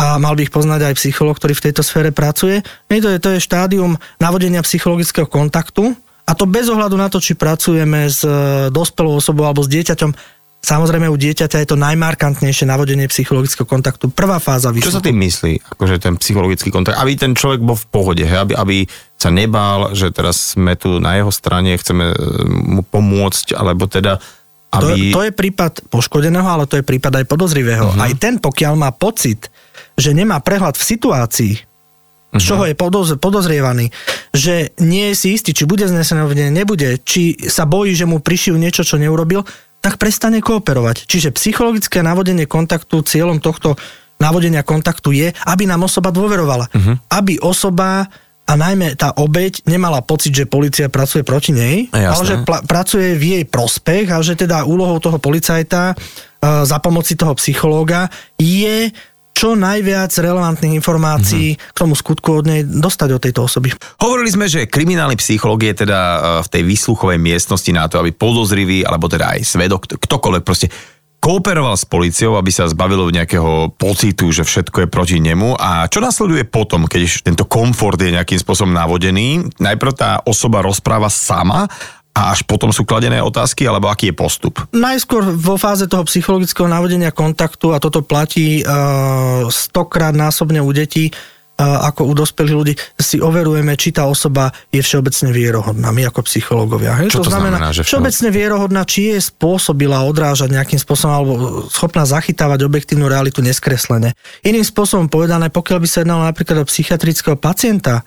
a mal by ich poznať aj psycholog, ktorý v tejto sfére pracuje. Nie, to, je, to je štádium navodenia psychologického kontaktu a to bez ohľadu na to, či pracujeme s e, dospelou osobou alebo s dieťaťom Samozrejme u dieťaťa je to najmarkantnejšie navodenie psychologického kontaktu. Prvá fáza výsluchu. Čo sa tým myslí, akože ten psychologický kontakt? Aby ten človek bol v pohode, he? Aby, aby sa nebál, že teraz sme tu na jeho strane, chceme e, mu pomôcť, alebo teda aby... To, to je prípad poškodeného, ale to je prípad aj podozrivého. Uh-huh. Aj ten, pokiaľ má pocit, že nemá prehľad v situácii, z mhm. čoho je podoz, podozrievaný, že nie je si istý, či bude znesené nebude, či sa bojí, že mu prišiel niečo, čo neurobil, tak prestane kooperovať. Čiže psychologické navodenie kontaktu, cieľom tohto navodenia kontaktu je, aby nám osoba dôverovala. Uh-huh. Aby osoba a najmä tá obeď nemala pocit, že policia pracuje proti nej, Jasné. ale že pl- pracuje v jej prospech a že teda úlohou toho policajta uh, za pomoci toho psychológa je čo najviac relevantných informácií mm-hmm. k tomu skutku od nej dostať od tejto osoby. Hovorili sme, že kriminálny psychológ je teda e, v tej výsluchovej miestnosti na to, aby podozrivý, alebo teda aj svedok, ktokoľvek proste kooperoval s policiou, aby sa zbavilo nejakého pocitu, že všetko je proti nemu. A čo nasleduje potom, keď tento komfort je nejakým spôsobom navodený? Najprv tá osoba rozpráva sama a až potom sú kladené otázky, alebo aký je postup? Najskôr vo fáze toho psychologického navodenia kontaktu, a toto platí uh, stokrát násobne u detí, ako u dospelých ľudí, si overujeme, či tá osoba je všeobecne vierohodná, my ako psychológovia. Hej? Čo to, to znamená, znamená že všeobecne vierohodná, či je spôsobila odrážať nejakým spôsobom alebo schopná zachytávať objektívnu realitu neskreslené. Iným spôsobom povedané, pokiaľ by sa jednalo napríklad o psychiatrického pacienta,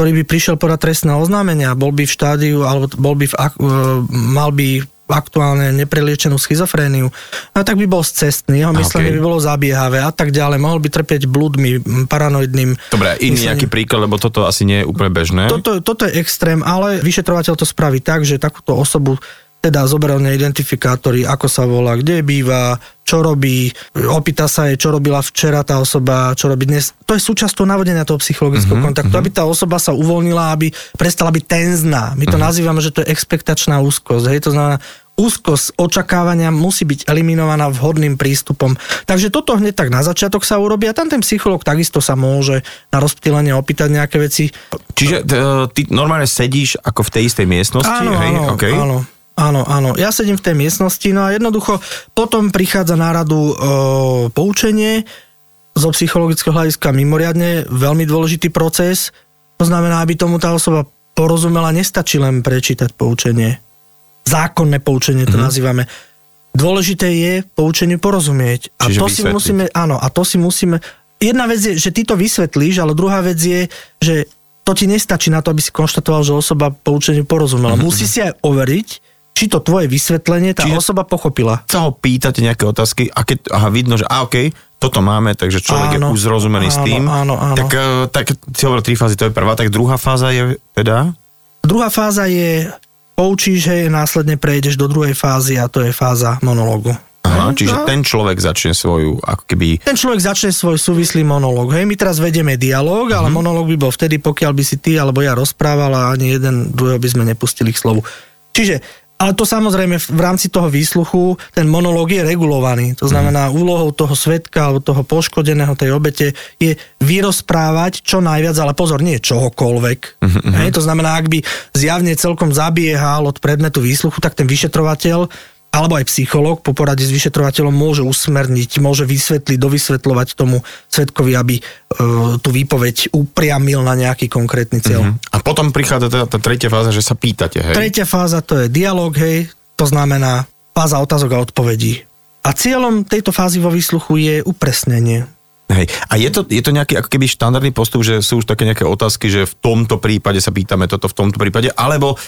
ktorý by prišiel podať trestné oznámenia, bol by v štádiu, alebo bol by v, e, mal by aktuálne nepreliečenú schizofréniu, no tak by bol scestný, jeho myslenie okay. by bolo zabiehavé a tak ďalej. Mohol by trpieť blúdmi, paranoidným. Dobre, iný nejaký príklad, lebo toto asi nie je úplne bežné. Toto, toto je extrém, ale vyšetrovateľ to spraví tak, že takúto osobu teda zoberal identifikátory, ako sa volá, kde býva, čo robí, opýta sa jej, čo robila včera tá osoba, čo robí dnes. To je súčasť toho navodenia toho psychologického mm-hmm, kontaktu, mm-hmm. aby tá osoba sa uvoľnila, aby prestala byť tenzná. My to mm-hmm. nazývame, že to je expektačná úzkosť. Hej? To znamená, úzkosť očakávania musí byť eliminovaná vhodným prístupom. Takže toto hneď tak na začiatok sa urobí a tam ten psychológ takisto sa môže na rozptýlenie opýtať nejaké veci. Čiže ty normálne sedíš ako v tej istej miestnosti? Áno, hej? áno, okay. áno. Áno, áno. Ja sedím v tej miestnosti, no a jednoducho potom prichádza na radu e, poučenie zo psychologického hľadiska mimoriadne veľmi dôležitý proces. To znamená, aby tomu tá osoba porozumela, nestačí len prečítať poučenie. Zákonné poučenie to mm-hmm. nazývame. Dôležité je poučeniu porozumieť. A Čiže to vysvetliť. si musíme, áno, a to si musíme, jedna vec je, že ty to vysvetlíš, ale druhá vec je, že to ti nestačí na to, aby si konštatoval, že osoba poučeniu porozumela. Mm-hmm. Musí si aj overiť, či to tvoje vysvetlenie tá Čiže osoba pochopila. Sa ho pýtate nejaké otázky a keď aha, vidno, že a OK, toto máme, takže človek áno, je už zrozumený áno, s tým. Áno, áno. Tak, e, tak si hovoril tri fázy, to je prvá, tak druhá fáza je teda? Druhá fáza je, poučíš, že následne prejdeš do druhej fázy a to je fáza monológu. Aha, čiže no. ten človek začne svoju, ako keby... Ten človek začne svoj súvislý monológ. Hej, my teraz vedieme dialog, uh-huh. ale mhm. monológ by bol vtedy, pokiaľ by si ty alebo ja rozprával a ani jeden druhého by sme nepustili k slovu. Čiže Ale to samozrejme v rámci toho výsluchu ten monológ je regulovaný. To znamená, úlohou toho svetka alebo toho poškodeného, tej obete je vyrozprávať čo najviac, ale pozor, nie čohokoľvek. Uh-huh. Hej, to znamená, ak by zjavne celkom zabiehal od predmetu výsluchu, tak ten vyšetrovateľ alebo aj psychológ po porade s vyšetrovateľom môže usmerniť, môže vysvetliť, dovysvetľovať tomu svetkovi, aby e, tú výpoveď upriamil na nejaký konkrétny cieľ. Uh-huh. A potom prichádza teda tá tretia fáza, že sa pýtate, hej? Tretia fáza to je dialog, hej, to znamená fáza otázok a odpovedí. A cieľom tejto fázy vo výsluchu je upresnenie. Hej. A je to, je to nejaký ako keby štandardný postup, že sú už také nejaké otázky, že v tomto prípade sa pýtame toto, v tomto prípade, alebo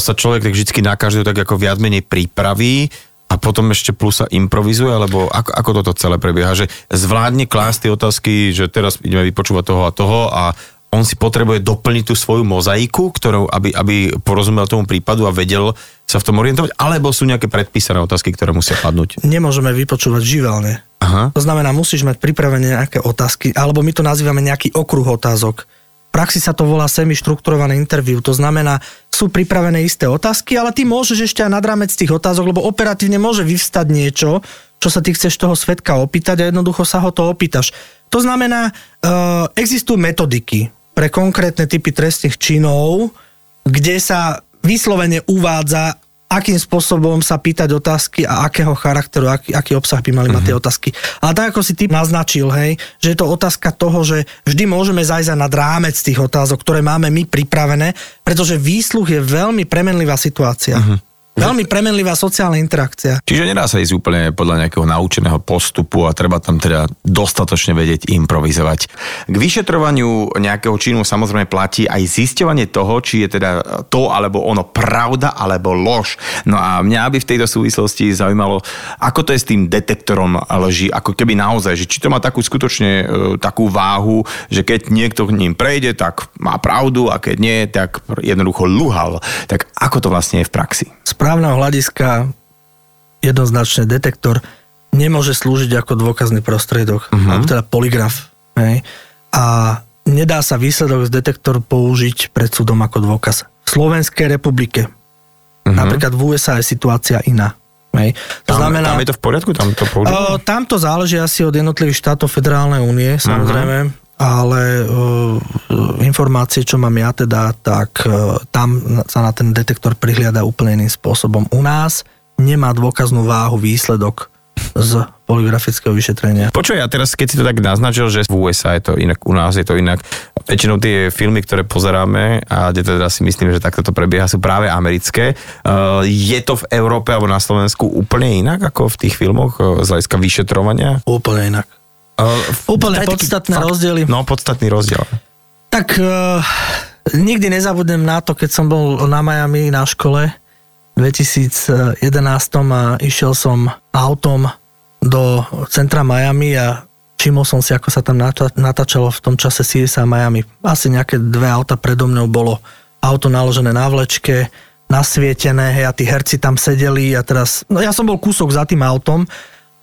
sa človek tak vždy na každú tak ako viac menej pripraví a potom ešte plus sa improvizuje, alebo ako, ako toto celé prebieha, že zvládne klásť tie otázky, že teraz ideme vypočúvať toho a toho a on si potrebuje doplniť tú svoju mozaiku, ktorou, aby, aby porozumel tomu prípadu a vedel sa v tom orientovať, alebo sú nejaké predpísané otázky, ktoré musia padnúť? Nemôžeme vypočúvať živelne. Aha. To znamená, musíš mať pripravené nejaké otázky, alebo my to nazývame nejaký okruh otázok praxi sa to volá semi-štrukturované interview, to znamená, sú pripravené isté otázky, ale ty môžeš ešte aj nad tých otázok, lebo operatívne môže vyvstať niečo, čo sa ty chceš toho svetka opýtať a jednoducho sa ho to opýtaš. To znamená, uh, existujú metodiky pre konkrétne typy trestných činov, kde sa vyslovene uvádza, akým spôsobom sa pýtať otázky a akého charakteru, aký, aký obsah by mali uh-huh. mať tie mhm. otázky. Ale tak ako si ty naznačil, hej, že je to otázka toho, že vždy môžeme zajsť nad rámec tých otázok, ktoré máme my pripravené, pretože výsluh je veľmi premenlivá situácia. Uh-huh. Veľmi premenlivá sociálna interakcia. Čiže nedá sa ísť úplne podľa nejakého naučeného postupu a treba tam teda dostatočne vedieť improvizovať. K vyšetrovaniu nejakého činu samozrejme platí aj zisťovanie toho, či je teda to alebo ono pravda alebo lož. No a mňa by v tejto súvislosti zaujímalo, ako to je s tým detektorom lží, ako keby naozaj, že či to má takú skutočne e, takú váhu, že keď niekto k ním prejde, tak má pravdu a keď nie, tak jednoducho luhal. Tak ako to vlastne je v praxi? Správneho hľadiska jednoznačne detektor nemôže slúžiť ako dôkazný prostriedok, uh-huh. alebo teda poligraf. Hej? A nedá sa výsledok z detektor použiť pred súdom ako dôkaz. V Slovenskej republike, uh-huh. napríklad v USA je situácia iná. Hej. To tam, znamená, tam je to v poriadku? Tam to, uh, tam to záleží asi od jednotlivých štátov Federálnej únie, samozrejme. Uh-huh ale uh, informácie, čo mám ja teda, tak uh, tam sa na ten detektor prihliada úplne iným spôsobom. U nás nemá dôkaznú váhu výsledok z poligrafického vyšetrenia. Počuj, ja teraz, keď si to tak naznačil, že v USA je to inak, u nás je to inak, väčšinou tie filmy, ktoré pozeráme a kde teda si myslím, že takto to prebieha, sú práve americké. Uh, je to v Európe alebo na Slovensku úplne inak ako v tých filmoch z hľadiska vyšetrovania? Úplne inak. Uh, Úplne podstatné fakt, rozdiely. No, podstatný rozdiel. Tak uh, nikdy nezabudnem na to, keď som bol na Miami na škole v 2011 a išiel som autom do centra Miami a všimol som si, ako sa tam natáčalo v tom čase CSA Miami. Asi nejaké dve auta predo mnou bolo auto naložené na vlečke, nasvietené, hej, a tí herci tam sedeli a teraz, no ja som bol kúsok za tým autom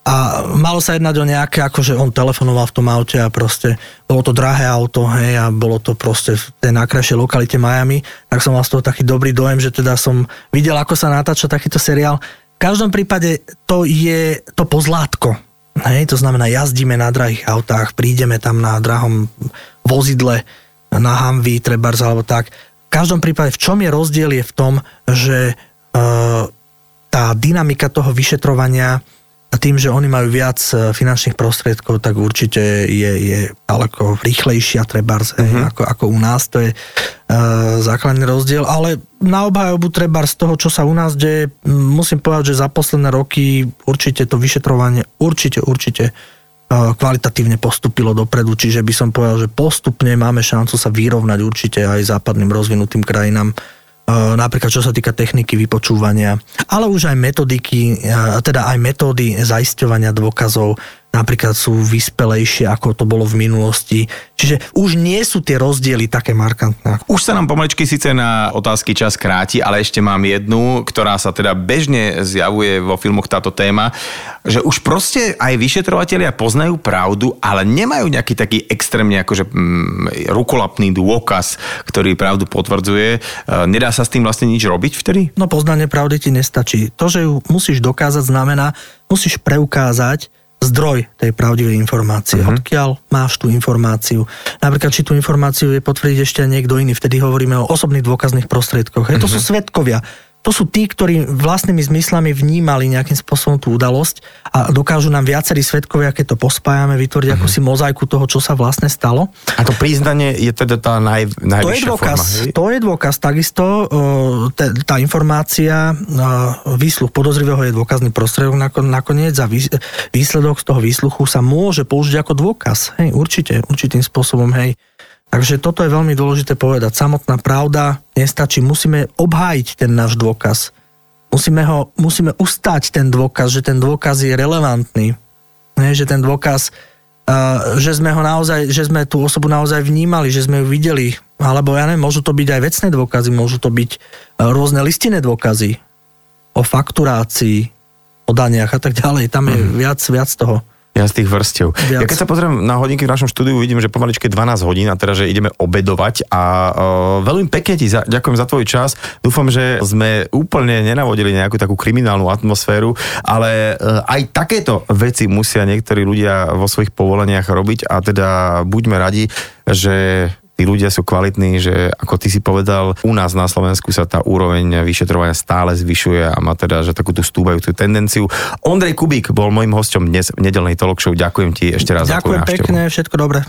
a malo sa jednať o nejaké, akože on telefonoval v tom aute a proste bolo to drahé auto, hej, a bolo to proste v tej najkrajšej lokalite Miami, tak som mal z toho taký dobrý dojem, že teda som videl, ako sa natáča takýto seriál. V každom prípade to je to pozlátko, hej, to znamená jazdíme na drahých autách, prídeme tam na drahom vozidle, na Humvee, trebárs alebo tak. V každom prípade, v čom je rozdiel je v tom, že uh, tá dynamika toho vyšetrovania tým, že oni majú viac e, finančných prostriedkov, tak určite je, je ďaleko rýchlejšia trebárs uh-huh. ako, ako u nás, to je uh, základný rozdiel, ale na obhajobu trebárs z toho, čo sa u nás deje, musím povedať, že za posledné roky určite to vyšetrovanie, určite, určite uh, kvalitatívne postupilo dopredu, čiže by som povedal, že postupne máme šancu sa vyrovnať určite aj západným rozvinutým krajinám, napríklad čo sa týka techniky vypočúvania, ale už aj metodiky, teda aj metódy zaisťovania dôkazov, napríklad sú vyspelejšie, ako to bolo v minulosti. Čiže už nie sú tie rozdiely také markantné. Už sa nám pomaličky síce na otázky čas kráti, ale ešte mám jednu, ktorá sa teda bežne zjavuje vo filmoch táto téma, že už proste aj vyšetrovatelia poznajú pravdu, ale nemajú nejaký taký extrémne akože mm, rukolapný dôkaz, ktorý pravdu potvrdzuje. E, nedá sa s tým vlastne nič robiť vtedy? No poznanie pravdy ti nestačí. To, že ju musíš dokázať, znamená, musíš preukázať, zdroj tej pravdivej informácie. Uh-huh. Odkiaľ máš tú informáciu? Napríklad, či tú informáciu je potvrdiť ešte niekto iný. Vtedy hovoríme o osobných dôkazných prostriedkoch. Uh-huh. To sú mhm. svetkovia to sú tí, ktorí vlastnými zmyslami vnímali nejakým spôsobom tú udalosť a dokážu nám viacerí svetkovia, keď to pospájame, vytvoriť uh-huh. akúsi mozaiku toho, čo sa vlastne stalo. A to priznanie je teda tá naj, najvyššia to je dôkaz, forma, To je dôkaz, takisto tá informácia, výsluch podozrivého je dôkazný prostriedok nakoniec a výsledok z toho výsluchu sa môže použiť ako dôkaz. Hej, určite, určitým spôsobom, hej. Takže toto je veľmi dôležité povedať. Samotná pravda nestačí. Musíme obhájiť ten náš dôkaz. Musíme, ho, musíme ustať ten dôkaz, že ten dôkaz je relevantný. Nie, že ten dôkaz, uh, že sme ho naozaj, že sme tú osobu naozaj vnímali, že sme ju videli. Alebo ja neviem, môžu to byť aj vecné dôkazy, môžu to byť uh, rôzne listinné dôkazy o fakturácii, o daniach a tak ďalej. Tam je mm. viac, viac toho. Ja z tých vrstiev. Viac. Ja keď sa pozriem na hodinky v našom štúdiu, vidím, že pomaličke 12 hodín a teda, že ideme obedovať a uh, veľmi pekne ti za, ďakujem za tvoj čas. Dúfam, že sme úplne nenavodili nejakú takú kriminálnu atmosféru, ale uh, aj takéto veci musia niektorí ľudia vo svojich povoleniach robiť a teda buďme radi, že tí ľudia sú kvalitní, že ako ty si povedal, u nás na Slovensku sa tá úroveň vyšetrovania stále zvyšuje a má teda, že takú tú stúbajúcu tendenciu. Ondrej Kubík bol môjim hostom dnes v nedelnej talk show. Ďakujem ti ešte raz Ďakujem za pekne, všetko dobré.